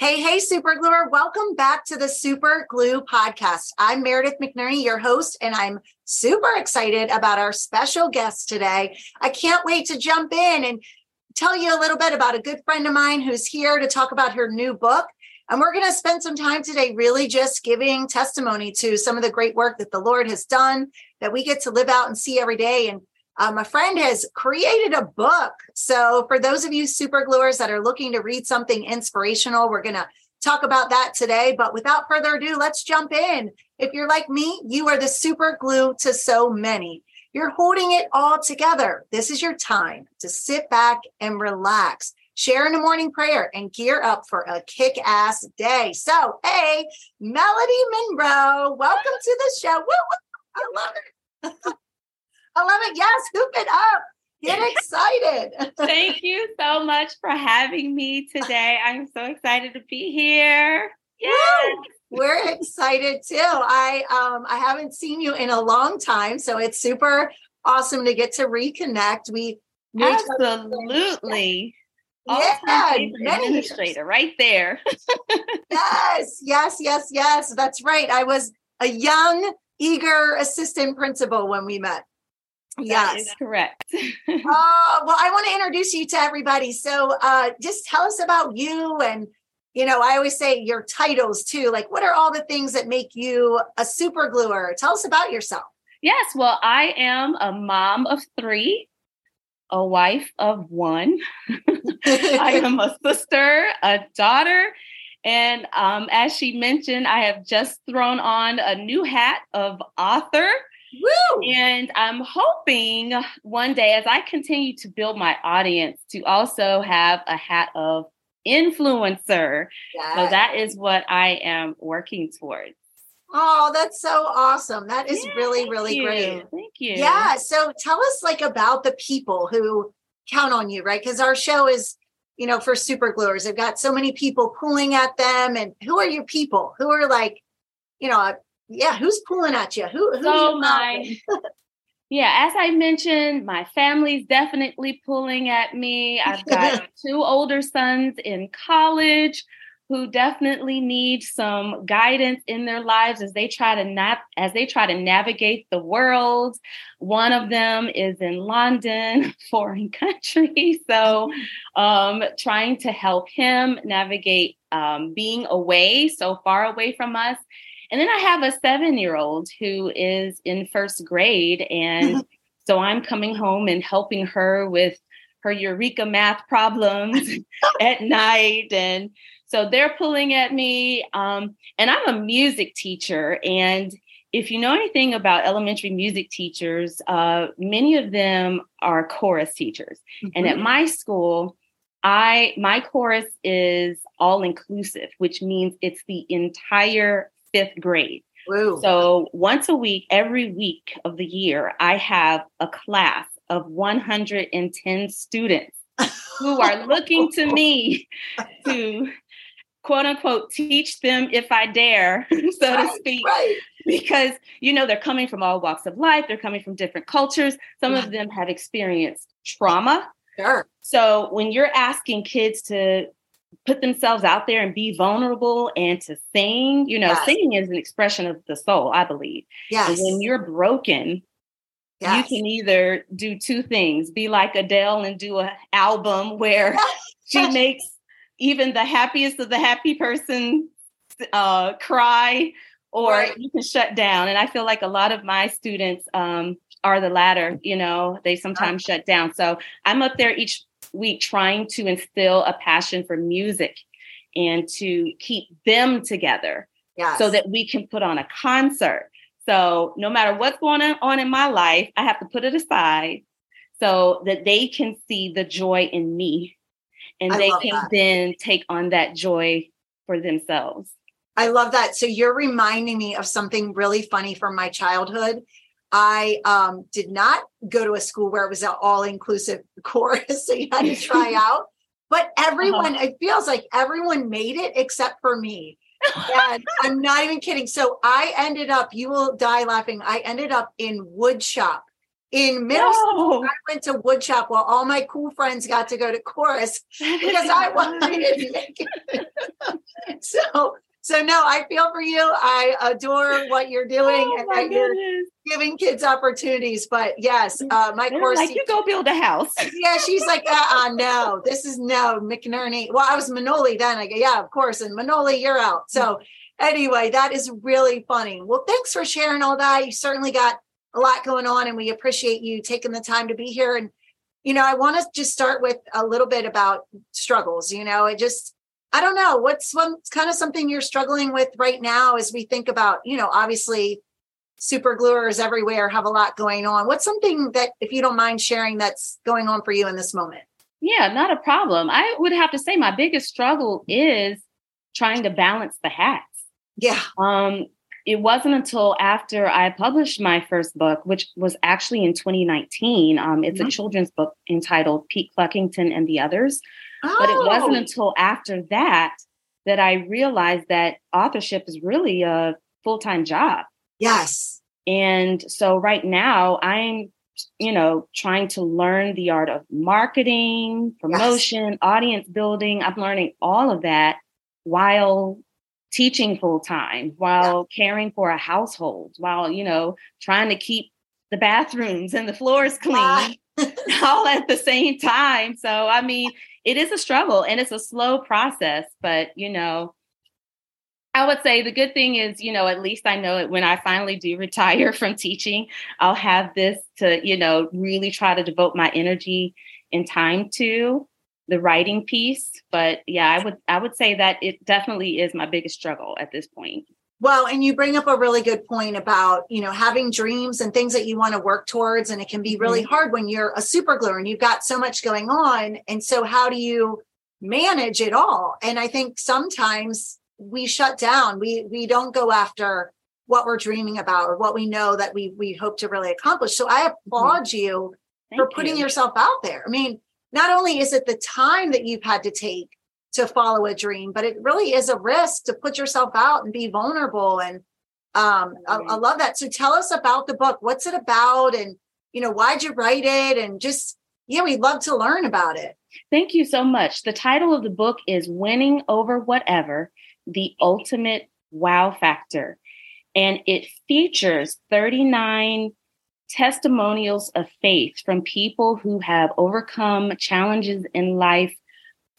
Hey, hey, Super Gluer. Welcome back to the Super Glue podcast. I'm Meredith McNerney, your host, and I'm super excited about our special guest today. I can't wait to jump in and tell you a little bit about a good friend of mine who's here to talk about her new book. And we're going to spend some time today really just giving testimony to some of the great work that the Lord has done that we get to live out and see every day. And um, a friend has created a book. So, for those of you super gluers that are looking to read something inspirational, we're going to talk about that today. But without further ado, let's jump in. If you're like me, you are the super glue to so many. You're holding it all together. This is your time to sit back and relax, share in a morning prayer, and gear up for a kick ass day. So, hey, Melody Monroe, welcome to the show. Woo, woo, I love it. I love it. Yes, hoop it up. Get excited. Thank you so much for having me today. I'm so excited to be here. Yeah. We're excited too. I um I haven't seen you in a long time, so it's super awesome to get to reconnect. We absolutely yeah, administrator right there. yes, yes, yes, yes. That's right. I was a young, eager assistant principal when we met. Yes, correct. uh, well, I want to introduce you to everybody. So, uh, just tell us about you, and you know, I always say your titles too. Like, what are all the things that make you a super gluer? Tell us about yourself. Yes, well, I am a mom of three, a wife of one. I am a sister, a daughter, and um, as she mentioned, I have just thrown on a new hat of author. Woo! And I'm hoping one day, as I continue to build my audience, to also have a hat of influencer. Yes. So that is what I am working towards. Oh, that's so awesome. That is yeah, really, really you. great. Thank you. Yeah. So tell us like about the people who count on you, right? Because our show is, you know, for super gluers. They've got so many people pulling at them. And who are your people? Who are like, you know, yeah, who's pulling at you? Who? Who's so my, yeah, as I mentioned, my family's definitely pulling at me. I've got two older sons in college who definitely need some guidance in their lives as they try to not as they try to navigate the world. One of them is in London, foreign country, so um, trying to help him navigate um, being away, so far away from us, and then I have a seven year old who is in first grade. And so I'm coming home and helping her with her Eureka math problems at night. And so they're pulling at me. Um, and I'm a music teacher. And if you know anything about elementary music teachers, uh, many of them are chorus teachers. Mm-hmm. And at mm-hmm. my school, I my chorus is all inclusive, which means it's the entire fifth grade. Woo. So once a week, every week of the year, I have a class of 110 students who are looking to me to quote unquote teach them if I dare, so right, to speak. Right. Because you know they're coming from all walks of life, they're coming from different cultures. Some yeah. of them have experienced trauma. Sure. So when you're asking kids to put themselves out there and be vulnerable and to sing. You know, yes. singing is an expression of the soul, I believe. Yes. And when you're broken, yes. you can either do two things be like Adele and do an album where she makes even the happiest of the happy person uh, cry, or right. you can shut down. And I feel like a lot of my students um, are the latter, you know, they sometimes shut down. So I'm up there each week trying to instill a passion for music and to keep them together yes. so that we can put on a concert. So no matter what's going on in my life, I have to put it aside so that they can see the joy in me and I they can that. then take on that joy for themselves. I love that. So you're reminding me of something really funny from my childhood. I um, did not go to a school where it was an all inclusive course. So you had to try out. But everyone, uh-huh. it feels like everyone made it except for me. and I'm not even kidding. So I ended up, you will die laughing. I ended up in woodshop in middle school, I went to woodshop while all my cool friends got to go to chorus because I wanted to make it. so, so no, I feel for you. I adore what you're doing Oh, and that you're giving kids opportunities. But yes, uh, my course like, you go build a house. yeah, she's like, uh, uh no, this is no McNerney. Well, I was Manoli then. I go, yeah, of course. And Manoli, you're out. So anyway, that is really funny. Well, thanks for sharing all that. You certainly got a lot going on, and we appreciate you taking the time to be here. And you know, I want to just start with a little bit about struggles. You know, it just I don't know what's one kind of something you're struggling with right now as we think about, you know, obviously super gluers everywhere have a lot going on. What's something that, if you don't mind sharing, that's going on for you in this moment? Yeah, not a problem. I would have to say my biggest struggle is trying to balance the hats. Yeah. Um, it wasn't until after I published my first book, which was actually in 2019. Um, it's Mhm. a children's book entitled Pete Cluckington and the Others. Oh, But it wasn't until after that that I realized that authorship is really a full time job. yes. And so right now I'm, you know, trying to learn the art of marketing, promotion, audience building. I'm learning all of that while teaching full time, while caring for a household, while, you know, trying to keep the bathrooms and the floors clean Ah. all at the same time. So, I mean, it is a struggle and it's a slow process, but, you know, I would say the good thing is, you know, at least I know it when I finally do retire from teaching, I'll have this to, you know, really try to devote my energy and time to the writing piece. But yeah, I would I would say that it definitely is my biggest struggle at this point. Well, and you bring up a really good point about, you know, having dreams and things that you want to work towards. And it can be really mm-hmm. hard when you're a super gluer and you've got so much going on. And so, how do you manage it all? And I think sometimes we shut down. We we don't go after what we're dreaming about or what we know that we we hope to really accomplish. So I mm-hmm. applaud you Thank for putting you. yourself out there. I mean, not only is it the time that you've had to take to follow a dream, but it really is a risk to put yourself out and be vulnerable. And um, I, I love that. So tell us about the book. What's it about? And you know, why'd you write it? And just yeah, we'd love to learn about it. Thank you so much. The title of the book is Winning Over Whatever The Ultimate Wow Factor. And it features 39 testimonials of faith from people who have overcome challenges in life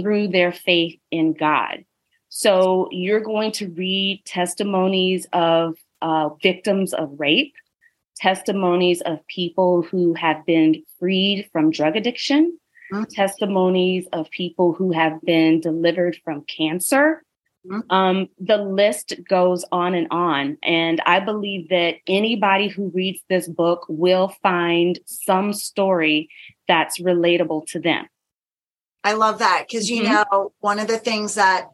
through their faith in God. So you're going to read testimonies of uh, victims of rape, testimonies of people who have been freed from drug addiction, Mhm. testimonies of people who have been delivered from cancer. Mhm. Um, the list goes on and on. And I believe that anybody who reads this book will find some story that's relatable to them. I love that because you Mhm. know one of the things that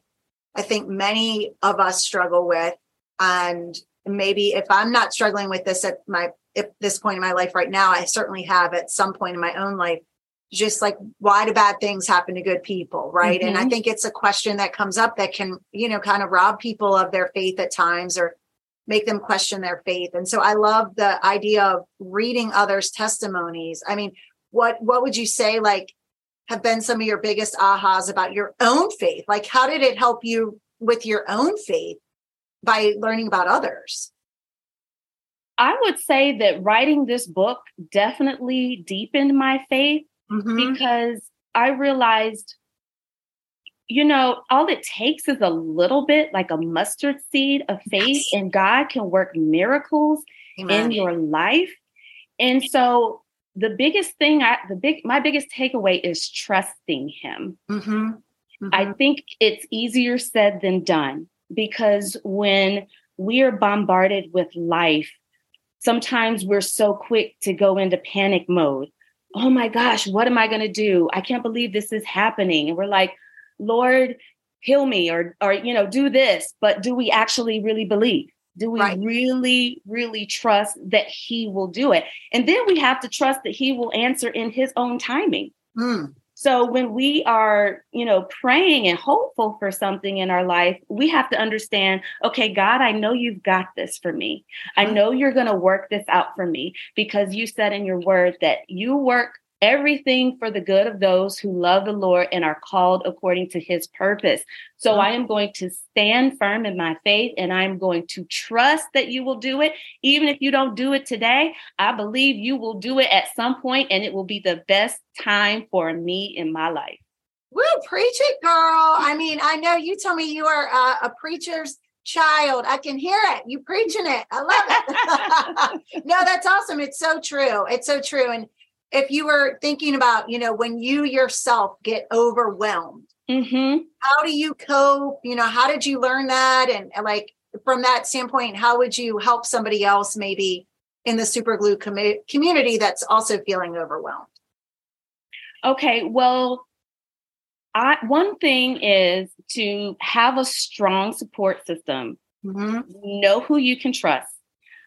I think many of us struggle with, and maybe if I'm not struggling with this at my at this point in my life right now, I certainly have at some point in my own life. Just like why do bad things happen to good people, right? And I Mhm. think it's a question that comes up that can you know kind of rob people of their faith at times or make them question their faith. And so I love the idea of reading others' testimonies. I mean, what what would you say like have been some of your biggest ahas about your own faith? Like, how did it help you with your own faith by learning about others? I would say that writing this book definitely deepened my faith Mhm. because I realized, you know, all it takes is a little bit, like a mustard seed of faith, Yes. and God can work miracles Amen. in your life. And so the biggest thing I the big my biggest takeaway is trusting him. Mhm. I Mhm. think it's easier said than done because when we are bombarded with life, sometimes we're so quick to go into panic mode. Oh my gosh, what am I going to do? I can't believe this is happening. And we're like, Lord, heal me or or you know, do this, but do we actually really believe? Do we Right. really really trust that he will do it? And then we have to trust that he will answer in his own timing. Mm. So when we are, you know, praying and hopeful for something in our life, we have to understand, okay, God, I know you've got this for me. I know you're going to work this out for me because you said in your word that you work everything for the good of those who love the Lord and are called according to his purpose. So mm-hmm. I am going to stand firm in my faith and I'm going to trust that you will do it. Even if you don't do it today, I believe you will do it at some point and it will be the best time for me in my life. Woo, preach it, girl. I mean, I know you tell me you are a, a preacher's child. I can hear it. You preaching it. I love it. no, that's awesome. It's so true. It's so true. And if you were thinking about, you know, when you yourself get overwhelmed, mm-hmm. how do you cope? You know, how did you learn that? And like from that standpoint, how would you help somebody else maybe in the super glue com- community that's also feeling overwhelmed? Okay, well, I, one thing is to have a strong support system. Mm-hmm. Know who you can trust.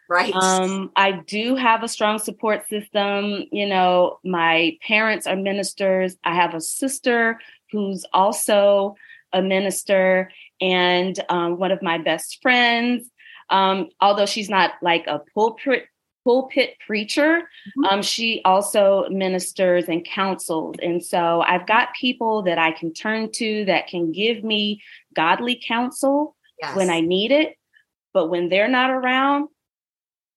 Right. Um, I do have a strong support system. You know, my parents are ministers. I have a sister who's also a minister, and um, one of my best friends. Um, although she's not like a pulpit pulpit preacher, mm-hmm. um, she also ministers and counsels. And so I've got people that I can turn to that can give me godly counsel yes. when I need it. But when they're not around,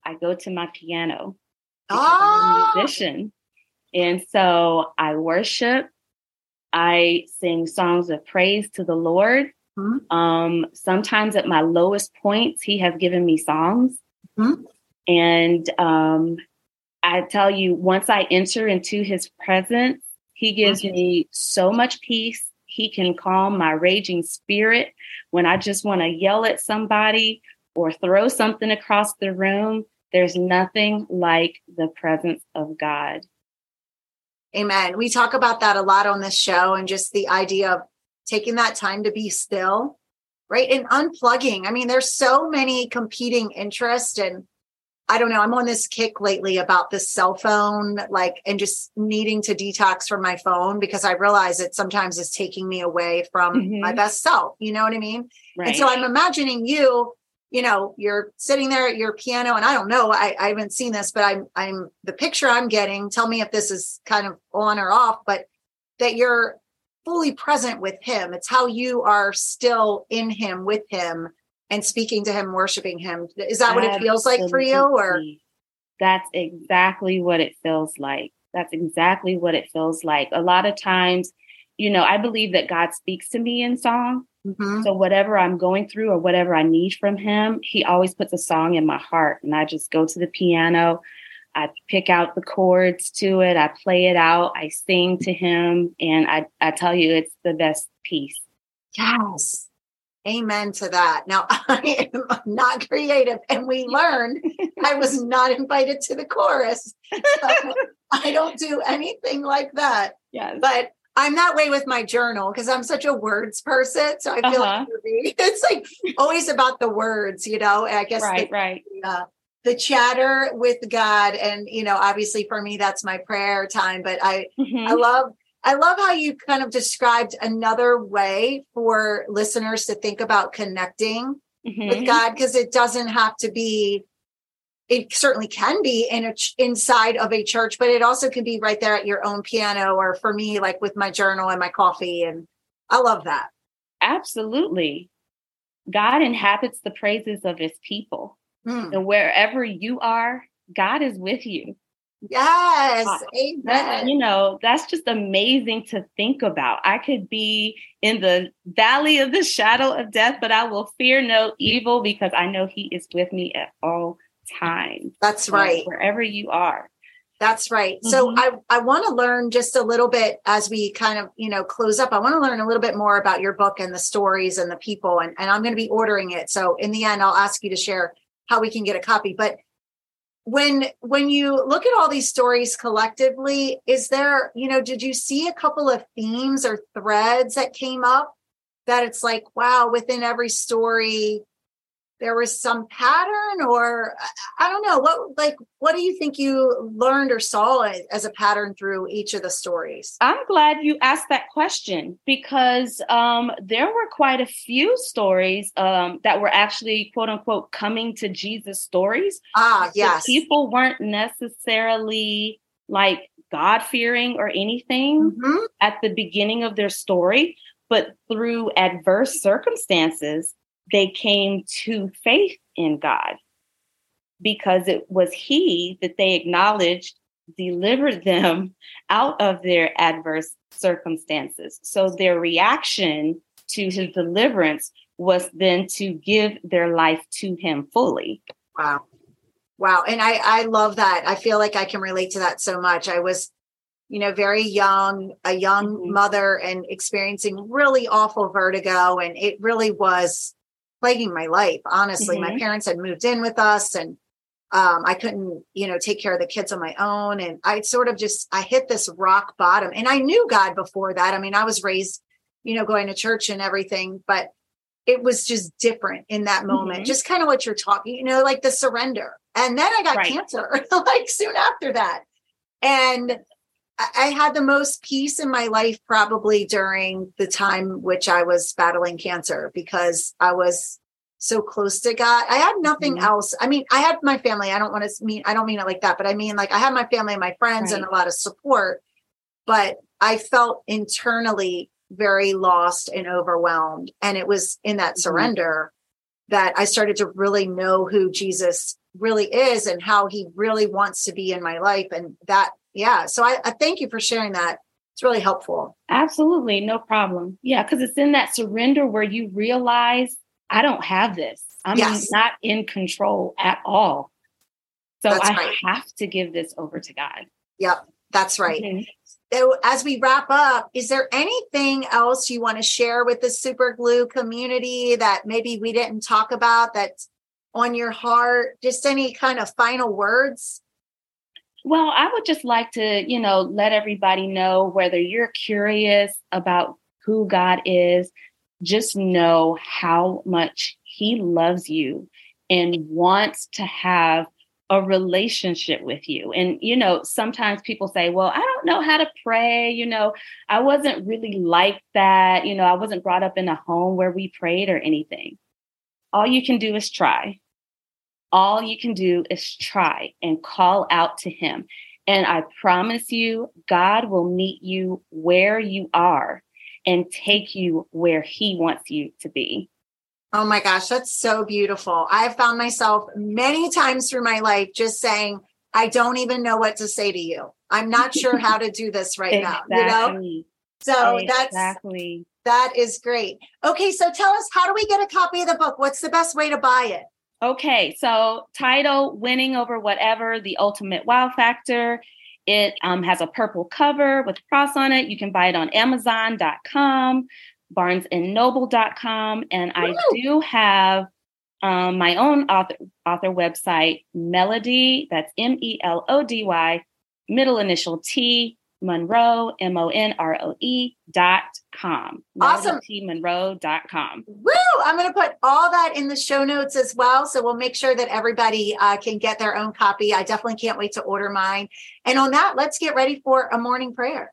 I go to my piano oh. I'm a ah! musician. And so I worship, I sing songs of praise to the Lord. Mm-hmm. Um, sometimes at my lowest points, He has given me songs. Mm-hmm. And um, I tell you, once I enter into His presence, He gives mm-hmm. me so much peace. He can calm my raging spirit when I just want to yell at somebody or throw something across the room. There's nothing like the presence of God. Amen. We talk about that a lot on this show and just the idea of taking that time to be still, right? And unplugging. I mean, there's so many competing interests and I don't know. I'm on this kick lately about the cell phone, like, and just needing to detox from my phone because I realize it sometimes is taking me away from mm-hmm. my best self. You know what I mean? Right. And so I'm imagining you you know you're sitting there at your piano and i don't know I, I haven't seen this but i'm i'm the picture i'm getting tell me if this is kind of on or off but that you're fully present with him. It's how you are still in him with him and speaking to him worshiping him. Is that Absolutely. what it feels like for you or? that's exactly what it feels like. That's exactly what it feels like. A lot of times you know i believe that god speaks to me in song Mm-hmm. So whatever I'm going through or whatever I need from him, he always puts a song in my heart and I just go to the piano, I pick out the chords to it, I play it out, I sing to him and I I tell you it's the best peace. Yes. Amen to that. Now I am not creative and we learned I was not invited to the chorus. So I don't do anything like that. Yes. But I'm that way with my journal because I'm such a words person. So I feel uh-huh. like it's like always about the words, you know. I guess right, the, right. Uh, the chatter with God, and you know, obviously for me that's my prayer time. But I, mm-hmm. I love, I love how you kind of described another way for listeners to think about connecting mm-hmm. with God because it doesn't have to be it certainly can be in a ch- inside of a church but it also can be right there at your own piano or for me like with my journal and my coffee and i love that. Absolutely. God inhabits the praises of his people. Mm. and wherever you are god is with you. Yes amen that, you know that's just amazing to think about. I could be in the valley of the shadow of death but i will fear no evil because i know he is with me at all time. That's right. Wherever you are. That's right. Mm-hmm. So I, I want to learn just a little bit as we kind of, you know, close up. I want to learn a little bit more about your book and the stories and the people. And, and I'm going to be ordering it. So in the end, I'll ask you to share how we can get a copy. But when when you look at all these stories collectively, is there, you know, did you see a couple of themes or threads that came up that it's like, wow, within every story, there was some pattern or i don't know what like what do you think you learned or saw as a pattern through each of the stories? I'm glad you asked that question because um, there were quite a few stories um, that were actually quote unquote coming to jesus stories. Ah yes. so people weren't necessarily like god fearing or anything mm-hmm. at the beginning of their story but through adverse circumstances they came to faith in God because it was He that they acknowledged delivered them out of their adverse circumstances. So their reaction to His deliverance was then to give their life to Him fully. Wow. Wow. And I, I love that. I feel like I can relate to that so much. I was, you know, very young, a young mm-hmm. mother and experiencing really awful vertigo. And it really was plaguing my life. Honestly, mm-hmm. my parents had moved in with us and um, I couldn't, you know, take care of the kids on my own. And I sort of just, I hit this rock bottom and I knew God before that. I mean, I was raised, you know, going to church and everything, but it was just different in that moment. Mm-hmm. Just kind of what you're talking, you know, like the surrender. And then I got right. cancer like soon after that. And I had the most peace in my life probably during the time which I was battling cancer because I was so close to God. I had nothing mm-hmm. else. I mean, I had my family. I don't want to mean I don't mean it like that, but I mean like I had my family and my friends right. and a lot of support, but I felt internally very lost and overwhelmed. And it was in that mm-hmm. surrender that I started to really know who Jesus really is and how he really wants to be in my life. And that yeah so I, I thank you for sharing that. It's really helpful. Absolutely no problem. Yeah because it's in that surrender where you realize i don't have this. I'm yes. not in control at all. So that's i right. have to give this over to god. Yep that's right. Mm-hmm. so as we wrap up is there anything else you want to share with the super glue community that maybe we didn't talk about that's on your heart? Just any kind of final words well, I would just like to, you know, let everybody know whether you're curious about who God is, just know how much He loves you and wants to have a relationship with you. And, you know, sometimes people say, well, I don't know how to pray. You know, I wasn't really like that. You know, I wasn't brought up in a home where we prayed or anything. All you can do is try all you can do is try and call out to Him. And I promise you, God will meet you where you are and take you where He wants you to be. Oh my gosh, that's so beautiful. I've found myself many times through my life just saying, I don't even know what to say to you. I'm not sure how to do this right exactly. now. You know? So exactly. that's exactly that is great. Okay, so tell us how do we get a copy of the book? What's the best way to buy it? Okay, so title Winning Over Whatever, The Ultimate Wow Factor. It um, has a purple cover with a cross on it. You can buy it on Amazon.com, BarnesandNoble.com, and I do have um, my own author, author website, Melody, that's M E L O D Y, middle initial T, Monroe, M O N R O E dot com. Awesome. Monroe dot com. Woo! I'm going to put all that in the show notes as well. So we'll make sure that everybody uh, can get their own copy. I definitely can't wait to order mine. And on that, let's get ready for a morning prayer.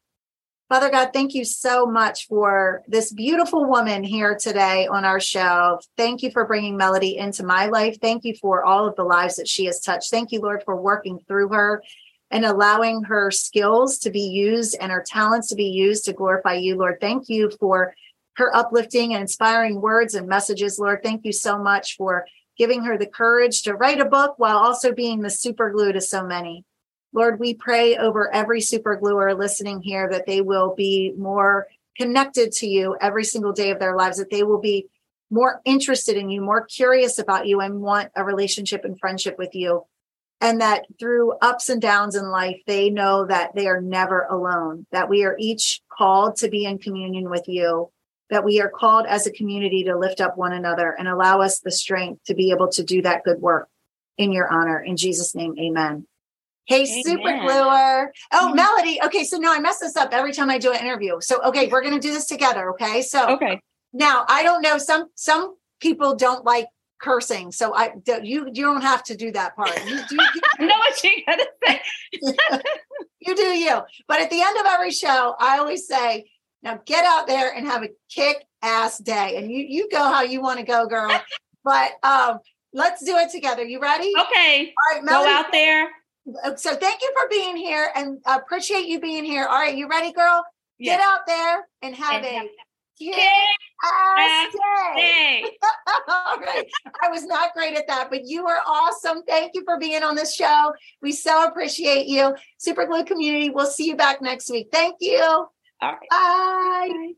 Father God, thank you so much for this beautiful woman here today on our show. Thank you for bringing Melody into my life. Thank you for all of the lives that she has touched. Thank you, Lord, for working through her and allowing her skills to be used and her talents to be used to glorify you, Lord. Thank you for her uplifting and inspiring words and messages, Lord. Thank you so much for giving her the courage to write a book while also being the super glue to so many. Lord, we pray over every super gluer listening here that they will be more connected to you every single day of their lives, that they will be more interested in you, more curious about you, and want a relationship and friendship with you and that through ups and downs in life, they know that they are never alone, that we are each called to be in communion with you, that we are called as a community to lift up one another and allow us the strength to be able to do that good work in your honor. In Jesus' name, amen. Hey, amen. super gluer. Oh, mm-hmm. Melody. Okay, so now I mess this up every time I do an interview. So, okay, we're going to do this together. Okay. So, okay. Now, I don't know. Some, some people don't like cursing. So I you you don't have to do that part. You do I know what you're gonna say. you do you. But at the end of every show, I always say, now get out there and have a kick ass day. And you you go how you want to go, girl. but um let's do it together. You ready? Okay. All right, Melody, go out there. So thank you for being here and appreciate you being here. All right, you ready, girl? Yes. Get out there and have and a kick day. All right. I was not great at that, but you are awesome. Thank you for being on this show. We so appreciate you. Super Glue community. We'll see you back next week. Thank you. All right. Bye. Bye.